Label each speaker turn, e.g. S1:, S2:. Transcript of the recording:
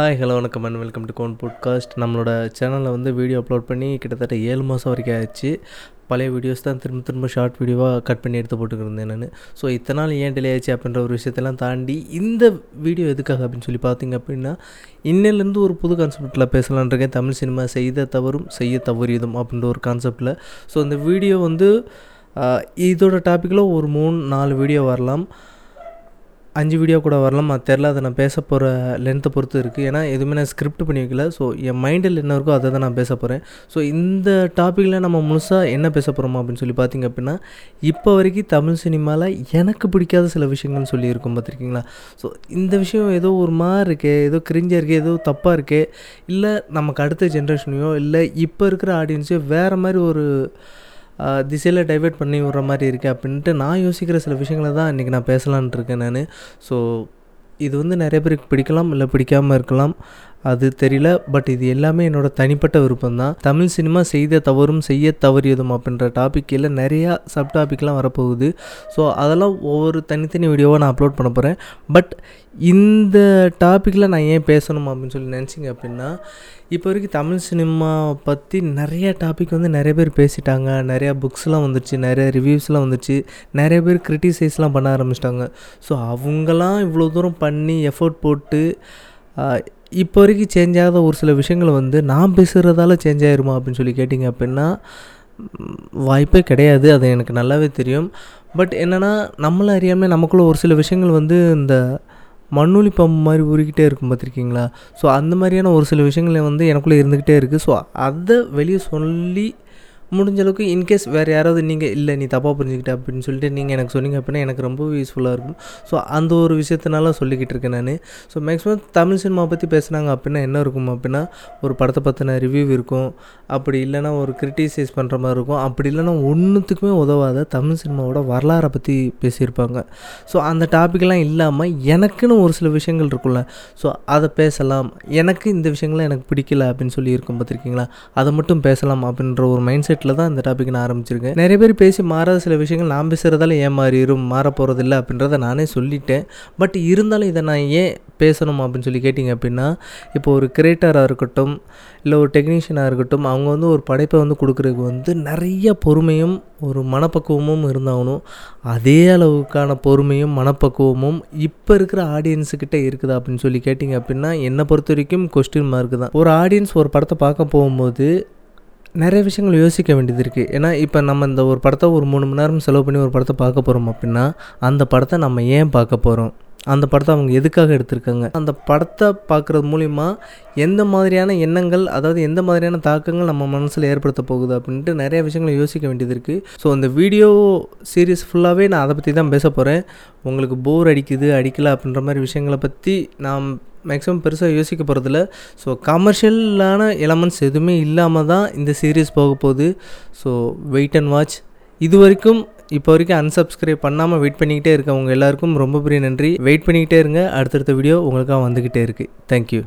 S1: Hi hello வணக்கம் and welcome to Kon podcast நம்மளோட சேனலில் வந்து வீடியோ அப்லோட் பண்ணி கிட்டத்தட்ட ஏழு மாதம் வரைக்கும் ஆயிடுச்சு. பழைய வீடியோஸ் தான் திரும்ப திரும்ப ஷார்ட் வீடியோவாக கட் பண்ணி எடுத்து போட்டுக்கிருந்தேன் நான். ஸோ இத்தனை நாள் ஏன் டிலே ஆச்சு அப்படின்ற ஒரு விஷயத்தெல்லாம் தாண்டி இந்த வீடியோ எதுக்காக அப்படின்னு சொல்லி பார்த்தீங்க அப்படின்னா இன்னிலேருந்து ஒரு புது கான்செப்டில் பேசலான்றேன் தமிழ் சினிமா செய்த தவறும் செய்ய தவறியதும் அப்படின்ற ஒரு கான்செப்டில் ஸோ இந்த வீடியோ வந்து இதோட டாப்பிக்கில் ஒரு மூணு நாலு வீடியோ வரலாம். அஞ்சு வீடியோ கூட வரலாம்? அது தெரில அதை நான் பேச போகிற லென்த்தை பொறுத்து இருக்குது ஏன்னா எதுவுமே நான் ஸ்கிரிப்ட் பண்ணி வைக்கல. ஸோ என் மைண்டில் என்ன இருக்கோ அதை தான் நான் பேச போகிறேன் ஸோ இந்த டாப்பிக்கில் நம்ம முழுசாக என்ன பேச போகிறோமா அப்படின்னு சொல்லி பார்த்தீங்க அப்படின்னா இப்போ வரைக்கும் தமிழ் சினிமாவில் எனக்கு பிடிக்காத சில விஷயங்கள்னு சொல்லியிருக்கோம். பார்த்துருக்கீங்களா? ஸோ இந்த விஷயம் ஏதோ ஒரு மாதிரி இருக்கே ஏதோ கிரிஞ்சாக இருக்கே ஏதோ தப்பாக இருக்கே இல்லை நமக்கு அடுத்த ஜென்ரேஷனையோ இல்லை இப்போ இருக்கிற ஆடியன்ஸையோ வேறு மாதிரி ஒரு திசையில் டைவெர்ட் பண்ணி விட்ற மாதிரி இருக்குது அப்படின்ட்டு நான் யோசிக்கிற சில விஷயங்களை தான் இன்றைக்கி நான் பேசலான்ட்டு இருக்கேன் நான். ஸோ இது வந்து நிறைய பேருக்கு பிடிக்கலாம் இல்லை பிடிக்காமல் இருக்கலாம். அது தெரியல பட் இது எல்லாமே என்னோட தனிப்பட்ட விருப்பம் தான் தமிழ் சினிமா செய்த தவறும் செய்ய தவறியதும் அப்படின்ற டாப்பிக்கில் நிறையா சப் டாபிக்லாம் வரப்போகுது. ஸோ அதெல்லாம் ஒவ்வொரு தனித்தனி வீடியோவாக நான் அப்லோட் பண்ண போகிறேன் பட் இந்த டாப்பிக்கில் நான் ஏன் பேசணும் அப்படின்னு சொல்லி நினச்சிங்க அப்படின்னா இப்போ வரைக்கும் தமிழ் சினிமா பற்றி நிறைய டாபிக் வந்து நிறைய பேர் பேசிட்டாங்க. நிறையா புக்ஸ்லாம் வந்துருச்சு நிறைய ரிவ்யூஸ்லாம் வந்துருச்சு. நிறைய பேர் கிரிட்டிசைஸ்லாம் பண்ண ஆரம்பிச்சிட்டாங்க. ஸோ அவங்களாம் இவ்வளோ தூரம் பண்ணி எஃபோர்ட் போட்டு இப்போ வரைக்கும் சேஞ்ச் ஆகாத ஒரு சில விஷயங்கள் வந்து நான் பேசுகிறதால சேஞ்ச் ஆயிருமா அப்படின்னு சொல்லி கேட்டிங்க அப்படின்னா வாய்ப்பே கிடையாது. அது எனக்கு நல்லாவே தெரியும். பட் என்னென்னா நம்மளை அறியாமல் நமக்குள்ளே ஒரு சில விஷயங்கள் வந்து இந்த மண்ணுளி பம்பு மாதிரி உருகிட்டே இருக்கும் பார்த்துருக்கீங்களா? ஸோ அந்த மாதிரியான ஒரு சில விஷயங்கள் வந்து எனக்குள்ளே இருந்துக்கிட்டே இருக்குது ஸோ அதை வெளியே சொல்லி முடிஞ்சளவுக்கு இன்கேஸ் வேறு யாராவது நீங்கள் இல்லை நீ தப்பாக புரிஞ்சுக்கிட்ட அப்படின்னு சொல்லிட்டு நீங்கள் எனக்கு சொன்னீங்க அப்படின்னா எனக்கு ரொம்ப யூஸ்ஃபுல்லாக இருக்கும். ஸோ அந்த ஒரு விஷயத்தினால சொல்லிக்கிட்டு இருக்கேன் நான். ஸோ மேக்ஸிமம் தமிழ் சினிமா பற்றி பேசுனாங்க அப்படின்னா என்ன இருக்கும் அப்படின்னா ஒரு படத்தை பற்றின ரிவ்யூ இருக்கும். அப்படி இல்லைன்னா ஒரு கிரிட்டிசைஸ் பண்ணுற மாதிரி இருக்கும். அப்படி இல்லைன்னா ஒன்றுத்துக்குமே உதவாத தமிழ் சினிமாவோட வரலாறை பற்றி பேசியிருப்பாங்க. ஸோ அந்த டாப்பிக்லாம் இல்லாமல் எனக்குன்னு ஒரு சில விஷயங்கள் இருக்கும்ல. ஸோ அதை பேசலாம். எனக்கு இந்த விஷயங்கள்லாம் எனக்கு பிடிக்கல அப்படின்னு சொல்லி இருக்கும் பார்த்துருக்கீங்களா? அதை மட்டும் பேசலாம் அப்படின்ற ஒரு மைண்ட் செட் செட்டில் தான் இந்த டாபிக் நான் ஆரம்பிச்சிருக்கேன். நிறைய பேர் பேசி மாறாத சில விஷயங்கள் நான் பேசுகிறதால ஏன் மாறிடும் மாற போகிறதில்ல அப்படின்றத நானே சொல்லிட்டேன். பட் இருந்தாலும் இதை நான் ஏன் பேசணும் அப்படின்னு சொல்லி கேட்டிங்க அப்படின்னா இப்போ ஒரு கிரியேட்டராக இருக்கட்டும் இல்லை ஒரு டெக்னீஷியனாக இருக்கட்டும் அவங்க வந்து ஒரு படைப்பை வந்து கொடுக்குறதுக்கு வந்து நிறைய பொறுமையும் ஒரு மனப்பக்குவமும் இருந்தாகணும். அதே அளவுக்கான பொறுமையும் மனப்பக்குவமும் இப்போ இருக்கிற ஆடியன்ஸுக்கிட்ட இருக்குதா அப்படின்னு சொல்லி கேட்டிங்க அப்படின்னா என்னை பொறுத்த வரைக்கும் கொஸ்டின் மார்க் தான். ஒரு ஆடியன்ஸ் ஒரு படத்தை பார்க்க போகும்போது நிறைய விஷயங்கள் யோசிக்க வேண்டியது இருக்குது ஏன்னா இப்போ நம்ம இந்த ஒரு படத்தை ஒரு மூணு மணி நேரம் செலவு பண்ணி ஒரு படத்தை பார்க்க போகிறோம் அப்படின்னா அந்த படத்தை நம்ம ஏன் பார்க்க போகிறோம் அந்த படத்தை அவங்க எதுக்காக எடுத்திருக்காங்க? அந்த படத்தை பார்க்குறது மூலிமா எந்த மாதிரியான எண்ணங்கள் அதாவது எந்த மாதிரியான தாக்கங்கள் நம்ம மனசில் ஏற்படுத்த போகுது அப்படின்ட்டு நிறைய விஷயங்களை யோசிக்க வேண்டியது இருக்குது ஸோ அந்த வீடியோ சீரீஸ் ஃபுல்லாகவே நான் அதை பற்றி தான் பேச போகிறேன் உங்களுக்கு போர் அடிக்குது அடிக்கலை அப்படின்ற மாதிரி விஷயங்களை பற்றி நான் மேக்ஸிமம் பெருசாக யோசிக்க போகிறதில்ல ஸோ கமர்ஷியலான எலமெண்ட்ஸ் எதுவுமே இல்லாமல் தான் இந்த சீரீஸ் போக போகுது. ஸோ வெயிட் அண்ட் வாட்ச் இது வரைக்கும் இப்போ வரைக்கும் அன்சப்ஸ்கிரைப் பண்ணாமல் வெயிட் பண்ணிக்கிட்டே இருக்கவங்க எல்லாருக்கும் ரொம்ப பெரிய நன்றி. வெயிட் பண்ணிக்கிட்டே இருங்க. அடுத்தடுத்த வீடியோ உங்களுக்காக வந்துக்கிட்டே இருக்குது தேங்க்யூ